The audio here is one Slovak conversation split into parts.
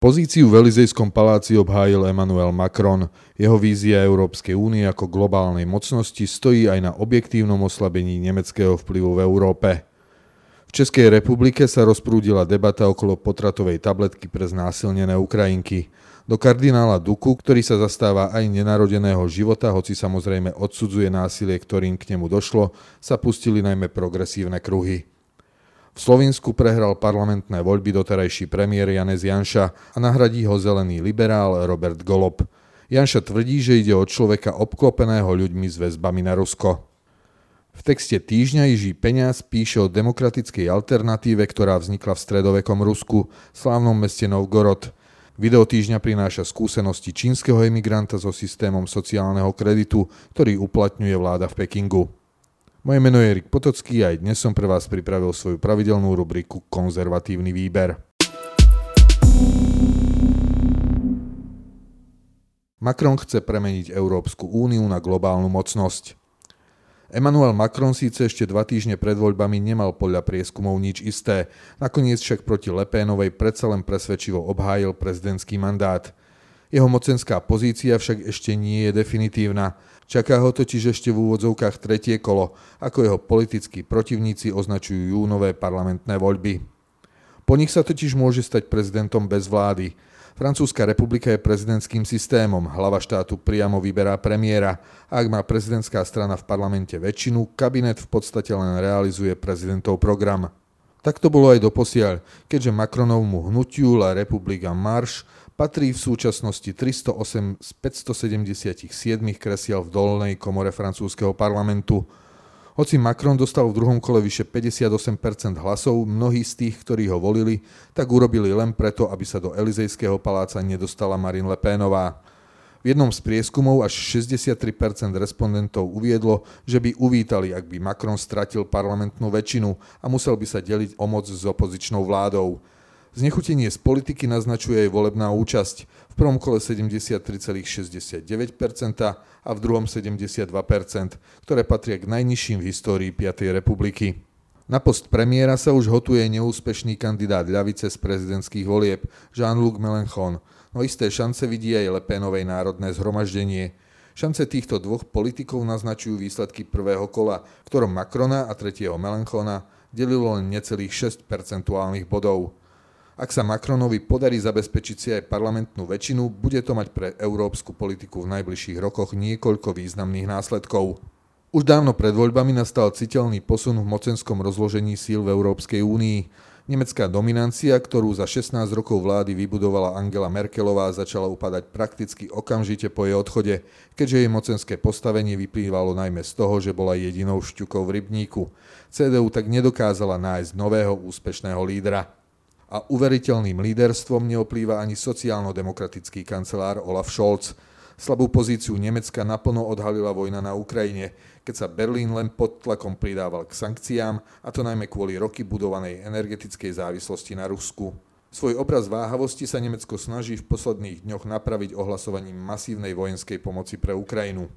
Pozíciu v Elizejskom paláci obhájil Emmanuel Macron. Jeho vízia Európskej únie ako globálnej mocnosti stojí aj na objektívnom oslabení nemeckého vplyvu v Európe. V Českej republike sa rozprúdila debata okolo potratovej tabletky pre znásilnené Ukrajinky. Do kardinála Duku, ktorý sa zastáva aj nenarodeného života, hoci samozrejme odsudzuje násilie, ktorým k nemu došlo, sa pustili najmä progresívne kruhy. V Slovensku prehral parlamentné voľby doterajší premiér Janez Janša a nahradí ho zelený liberál Robert Golob. Janša tvrdí, že ide o človeka obklopeného ľuďmi s väzbami na Rusko. V texte týždňa Jiží Peňaz píše o demokratickej alternatíve, ktorá vznikla v stredovekom Rusku, slávnom meste Novgorod. Video týždňa prináša skúsenosti čínskeho emigranta so systémom sociálneho kreditu, ktorý uplatňuje vláda v Pekingu. Moje meno je Erik Potocký a aj dnes som pre vás pripravil svoju pravidelnú rubriku Konzervatívny výber. Macron chce premeniť Európsku úniu na globálnu mocnosť. Emmanuel Macron síce ešte dva týždne pred voľbami nemal podľa prieskumov nič isté, nakoniec však proti Lepénovej predsa len presvedčivo obhájil prezidentský mandát – jeho mocenská pozícia však ešte nie je definitívna. Čaká ho totiž ešte v úvodzovkách tretie kolo, ako jeho politickí protivníci označujú júnové parlamentné voľby. Po nich sa totiž môže stať prezidentom bez vlády. Francúzska republika je prezidentským systémom, hlava štátu priamo vyberá premiéra. Ak má prezidentská strana v parlamente väčšinu, kabinet v podstate len realizuje prezidentov program. Tak to bolo aj doposiaľ, keďže Macronovmu hnutiu La Republika Marš patrí v súčasnosti 308 z 577 kresiel v dolnej komore francúzského parlamentu. Hoci Macron dostal v druhom kole vyše 58% hlasov, mnohí z tých, ktorí ho volili, tak urobili len preto, aby sa do Elizejského paláca nedostala Marine Le Penová. V jednom z prieskumov až 63% respondentov uviedlo, že by uvítali, ak by Macron stratil parlamentnú väčšinu a musel by sa deliť o moc s opozičnou vládou. Znechutenie z politiky naznačuje aj volebná účasť. V prvom kole 73,69% a v druhom 72%, ktoré patria k najnižším v histórii 5. republiky. Na post premiéra sa už hotuje neúspešný kandidát ľavice z prezidentských volieb Jean-Luc Mélenchon, no isté šance vidí aj Lepénovej národné zhromaždenie. Šance týchto dvoch politikov naznačujú výsledky prvého kola, ktorom Macrona a tretieho Melanchona delilo len necelých 6 percentuálnych bodov. Ak sa Macronovi podarí zabezpečiť si aj parlamentnú väčšinu, bude to mať pre európsku politiku v najbližších rokoch niekoľko významných následkov. Už dávno pred voľbami nastal citeľný posun v mocenskom rozložení síl v Európskej únii. Nemecká dominancia, ktorú za 16 rokov vlády vybudovala Angela Merkelová, začala upadať prakticky okamžite po jej odchode, keďže jej mocenské postavenie vyplývalo najmä z toho, že bola jedinou šťukou v rybníku. CDU tak nedokázala nájsť nového úspešného lídra. A uveriteľným líderstvom neoplýva ani sociálno-demokratický kancelár Olaf Scholz, Slabú pozíciu Nemecka naplno odhalila vojna na Ukrajine, keď sa Berlín len pod tlakom pridával k sankciám, a to najmä kvôli roky budovanej energetickej závislosti na Rusku. Svoj obraz váhavosti sa Nemecko snaží v posledných dňoch napraviť ohlasovaním masívnej vojenskej pomoci pre Ukrajinu.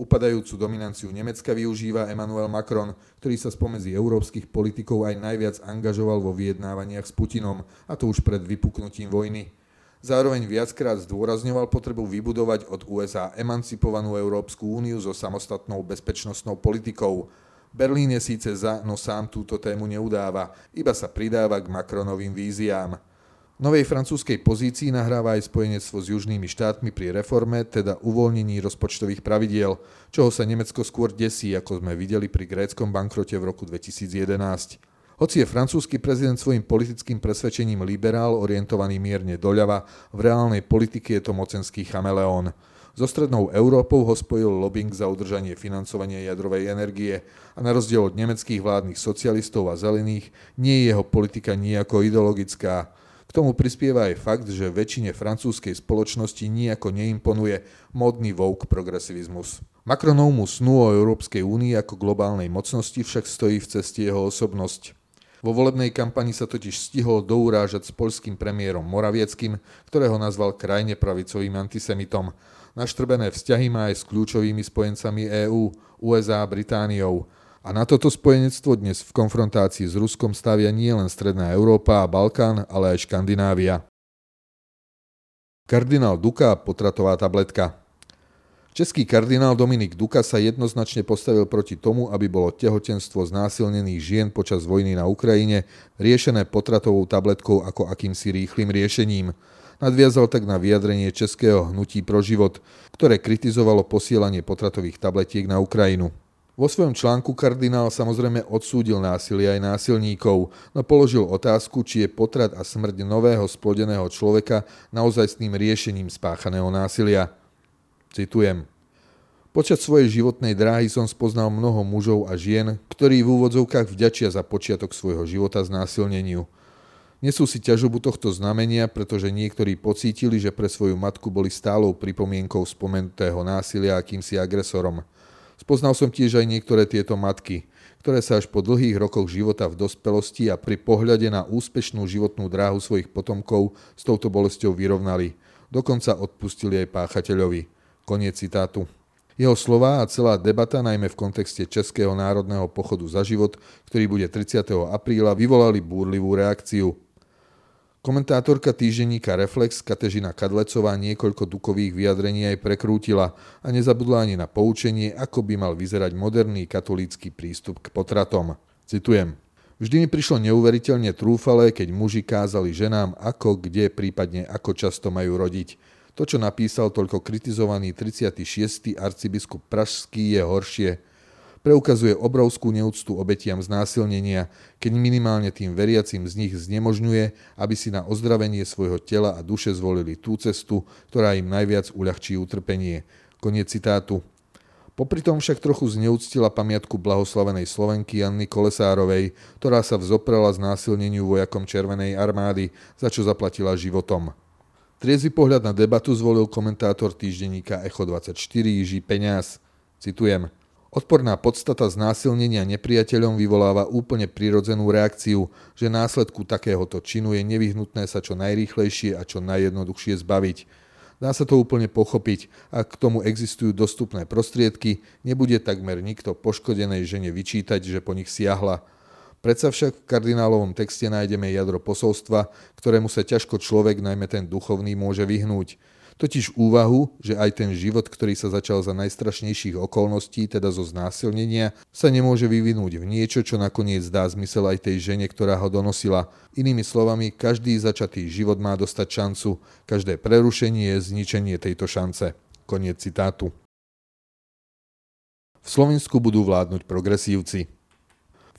Upadajúcu dominanciu Nemecka využíva Emmanuel Macron, ktorý sa spomedzi európskych politikov aj najviac angažoval vo vyjednávaniach s Putinom, a to už pred vypuknutím vojny. Zároveň viackrát zdôrazňoval potrebu vybudovať od USA emancipovanú Európsku úniu so samostatnou bezpečnostnou politikou. Berlín je síce za, no sám túto tému neudáva, iba sa pridáva k Macronovým víziám. Novej francúzskej pozícii nahráva aj spojenectvo s južnými štátmi pri reforme, teda uvoľnení rozpočtových pravidiel, čoho sa Nemecko skôr desí, ako sme videli pri gréckom bankrote v roku 2011. Hoci je francúzsky prezident svojim politickým presvedčením liberál, orientovaný mierne doľava, v reálnej politike je to mocenský chameleón. So strednou Európou ho spojil lobbying za udržanie financovania jadrovej energie a na rozdiel od nemeckých vládnych socialistov a zelených nie je jeho politika nejako ideologická. K tomu prispieva aj fakt, že väčšine francúzskej spoločnosti nejako neimponuje modný vouk progresivizmus. Macronovmu snu o Európskej únii ako globálnej mocnosti však stojí v ceste jeho osobnosť. Vo volebnej kampani sa totiž stihol dourážať s poľským premiérom Moravieckým, ktorého nazval krajne pravicovým antisemitom. Naštrbené vzťahy má aj s kľúčovými spojencami EÚ, USA a Britániou. A na toto spojenectvo dnes v konfrontácii s Ruskom stavia nielen Stredná Európa a Balkán, ale aj Škandinávia. Kardinál Duka potratová tabletka. Český kardinál Dominik Duka sa jednoznačne postavil proti tomu, aby bolo tehotenstvo znásilnených žien počas vojny na Ukrajine riešené potratovou tabletkou ako akýmsi rýchlým riešením. Nadviazal tak na vyjadrenie Českého hnutí pro život, ktoré kritizovalo posielanie potratových tabletiek na Ukrajinu. Vo svojom článku kardinál samozrejme odsúdil násilie aj násilníkov, no položil otázku, či je potrat a smrť nového splodeného človeka naozajstným riešením spáchaného násilia. Citujem. Počas svojej životnej dráhy som spoznal mnoho mužov a žien, ktorí v úvodzovkách vďačia za počiatok svojho života znásilneniu. Nesú si ťažobu tohto znamenia, pretože niektorí pocítili, že pre svoju matku boli stálou pripomienkou spomenutého násilia akýmsi agresorom. Spoznal som tiež aj niektoré tieto matky, ktoré sa až po dlhých rokoch života v dospelosti a pri pohľade na úspešnú životnú dráhu svojich potomkov s touto bolesťou vyrovnali. Dokonca odpustili aj páchateľovi. Koniec citátu. Jeho slova a celá debata, najmä v kontexte Českého národného pochodu za život, ktorý bude 30. apríla, vyvolali búrlivú reakciu. Komentátorka týždenníka Reflex Katežina Kadlecová niekoľko dukových vyjadrení aj prekrútila a nezabudla ani na poučenie, ako by mal vyzerať moderný katolícky prístup k potratom. Citujem. Vždy mi prišlo neuveriteľne trúfale, keď muži kázali ženám, ako, kde, prípadne ako často majú rodiť. To, čo napísal toľko kritizovaný 36. arcibiskup Pražský, je horšie. Preukazuje obrovskú neúctu obetiam znásilnenia, keď minimálne tým veriacim z nich znemožňuje, aby si na ozdravenie svojho tela a duše zvolili tú cestu, ktorá im najviac uľahčí utrpenie. Koniec citátu. Popri tom však trochu zneúctila pamiatku blahoslavenej Slovenky Janny Kolesárovej, ktorá sa vzoprela znásilneniu vojakom Červenej armády, za čo zaplatila životom. Triezvy pohľad na debatu zvolil komentátor týždenníka Echo 24 Jiří Peňaz. Citujem. Odporná podstata znásilnenia nepriateľom vyvoláva úplne prirodzenú reakciu, že následku takéhoto činu je nevyhnutné sa čo najrýchlejšie a čo najjednoduchšie zbaviť. Dá sa to úplne pochopiť, ak k tomu existujú dostupné prostriedky, nebude takmer nikto poškodenej žene vyčítať, že po nich siahla. Predsa však v kardinálovom texte nájdeme jadro posolstva, ktorému sa ťažko človek, najmä ten duchovný, môže vyhnúť. Totiž úvahu, že aj ten život, ktorý sa začal za najstrašnejších okolností, teda zo znásilnenia, sa nemôže vyvinúť v niečo, čo nakoniec dá zmysel aj tej žene, ktorá ho donosila. Inými slovami, každý začatý život má dostať šancu, každé prerušenie je zničenie tejto šance. Koniec citátu. V Slovensku budú vládnuť progresívci.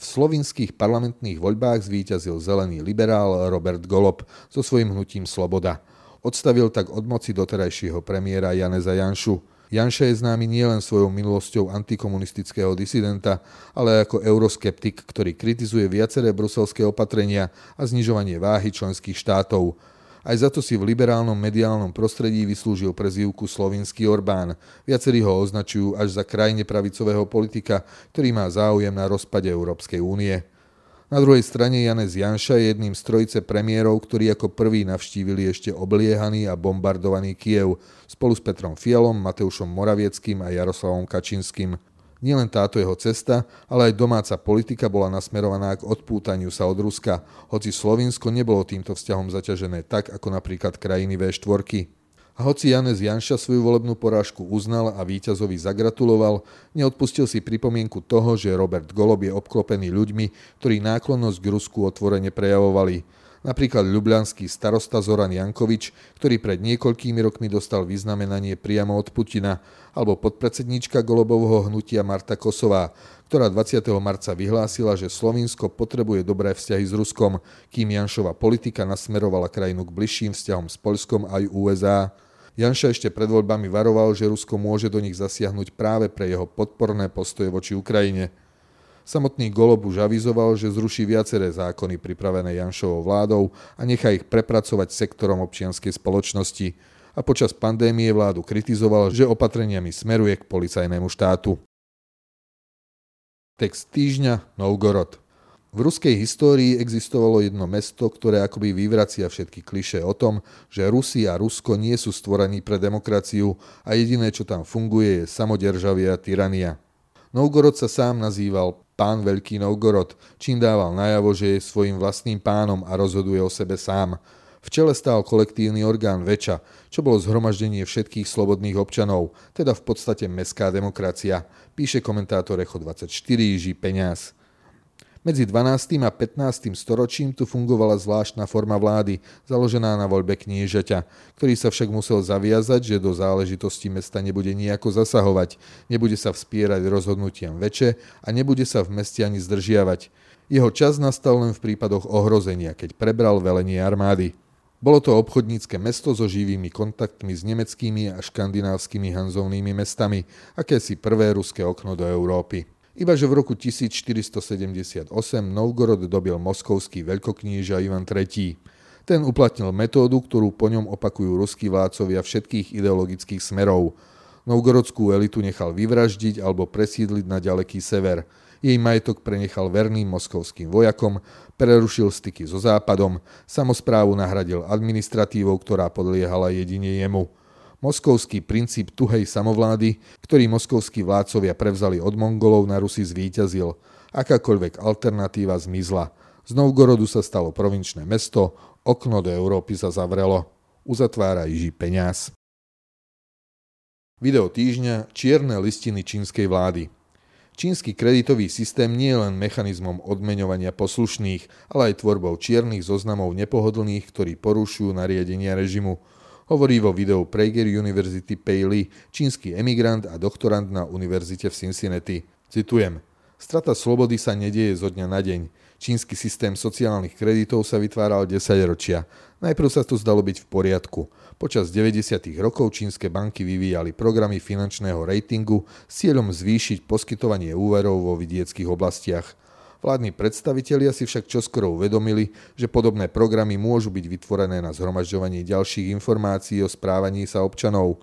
V slovinských parlamentných voľbách zvíťazil zelený liberál Robert Golob so svojím hnutím Sloboda. Odstavil tak od moci doterajšieho premiéra Janeza Janšu. Janša je známy nielen svojou minulosťou antikomunistického disidenta, ale ako euroskeptik, ktorý kritizuje viaceré bruselské opatrenia a znižovanie váhy členských štátov. Aj za to si v liberálnom mediálnom prostredí vyslúžil prezývku slovinský Orbán. Viacerí ho označujú až za krajne pravicového politika, ktorý má záujem na rozpade Európskej únie. Na druhej strane Janez Janša je jedným z trojice premiérov, ktorí ako prví navštívili ešte obliehaný a bombardovaný Kiev spolu s Petrom Fialom, Mateušom Moravieckým a Jaroslavom Kačinským. Nielen táto jeho cesta, ale aj domáca politika bola nasmerovaná k odpútaniu sa od Ruska, hoci Slovinsko nebolo týmto vzťahom zaťažené tak, ako napríklad krajiny V4. Hoci Janez Janša svoju volebnú porážku uznal a víťazovi zagratuloval, neodpustil si pripomienku toho, že Robert Golob je obklopený ľuďmi, ktorí náklonnosť k Rusku otvorene prejavovali – Napríklad ľubľanský starosta Zoran Jankovič, ktorý pred niekoľkými rokmi dostal vyznamenanie priamo od Putina, alebo podpredsedníčka Golobovho hnutia Marta Kosová, ktorá 20. marca vyhlásila, že Slovinsko potrebuje dobré vzťahy s Ruskom, kým Janšova politika nasmerovala krajinu k bližším vzťahom s Poľskom aj USA. Janša ešte pred voľbami varoval, že Rusko môže do nich zasiahnuť práve pre jeho podporné postoje voči Ukrajine. Samotný Golob už avizoval, že zruší viaceré zákony pripravené Janšovou vládou a nechá ich prepracovať sektorom občianskej spoločnosti a počas pandémie vládu kritizoval, že opatreniami smeruje k policajnému štátu. Text týždňa Novgorod v ruskej histórii existovalo jedno mesto, ktoré akoby vyvracia všetky kliše o tom, že Rusi a Rusko nie sú stvorení pre demokraciu a jediné, čo tam funguje, je samodержavia a tyrania. Novgorod sa sám nazýval pán Veľký Novgorod, čím dával najavo, že je svojim vlastným pánom a rozhoduje o sebe sám. V čele stál kolektívny orgán Veča, čo bolo zhromaždenie všetkých slobodných občanov, teda v podstate mestská demokracia, píše komentátor Echo 24 Jiří Peňaz. Medzi 12. a 15. storočím tu fungovala zvláštna forma vlády, založená na voľbe kniežaťa, ktorý sa však musel zaviazať, že do záležitosti mesta nebude nejako zasahovať, nebude sa vspierať rozhodnutiam väčšie a nebude sa v meste ani zdržiavať. Jeho čas nastal len v prípadoch ohrozenia, keď prebral velenie armády. Bolo to obchodnícke mesto so živými kontaktmi s nemeckými a škandinávskymi hanzovnými mestami, akési prvé ruské okno do Európy. Ibaže v roku 1478 Novgorod dobil moskovský veľkokníža Ivan III. Ten uplatnil metódu, ktorú po ňom opakujú ruskí vládcovia všetkých ideologických smerov. Novgorodskú elitu nechal vyvraždiť alebo presídliť na ďaleký sever. Jej majetok prenechal verným moskovským vojakom, prerušil styky so západom, samozprávu nahradil administratívou, ktorá podliehala jedine jemu – Moskovský princíp tuhej samovlády, ktorý moskovskí vládcovia prevzali od Mongolov na Rusy zvíťazil. Akákoľvek alternatíva zmizla. Z Novgorodu sa stalo provinčné mesto, okno do Európy sa zavrelo. Uzatvára Jiží Peňaz. Video týždňa Čierne listiny čínskej vlády. Čínsky kreditový systém nie je len mechanizmom odmeňovania poslušných, ale aj tvorbou čiernych zoznamov nepohodlných, ktorí porušujú nariadenia režimu hovorí vo videu Prager University Pei čínsky emigrant a doktorant na univerzite v Cincinnati. Citujem. Strata slobody sa nedieje zo dňa na deň. Čínsky systém sociálnych kreditov sa vytváral 10 ročia. Najprv sa to zdalo byť v poriadku. Počas 90. rokov čínske banky vyvíjali programy finančného ratingu s cieľom zvýšiť poskytovanie úverov vo vidieckých oblastiach. Vládni predstavitelia si však čoskoro uvedomili, že podobné programy môžu byť vytvorené na zhromažďovanie ďalších informácií o správaní sa občanov.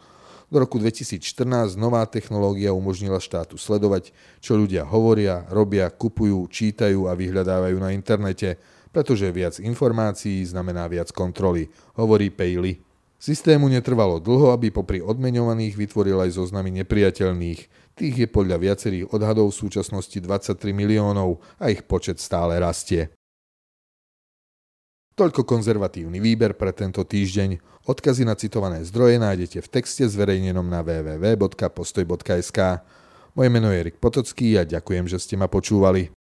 Do roku 2014 nová technológia umožnila štátu sledovať, čo ľudia hovoria, robia, kupujú, čítajú a vyhľadávajú na internete, pretože viac informácií znamená viac kontroly, hovorí Pejli. Systému netrvalo dlho, aby popri odmeňovaných vytvoril aj zoznamy nepriateľných. Tých je podľa viacerých odhadov v súčasnosti 23 miliónov a ich počet stále rastie. Toľko konzervatívny výber pre tento týždeň. Odkazy na citované zdroje nájdete v texte zverejnenom na www.postoj.sk. Moje meno je Erik Potocký a ďakujem, že ste ma počúvali.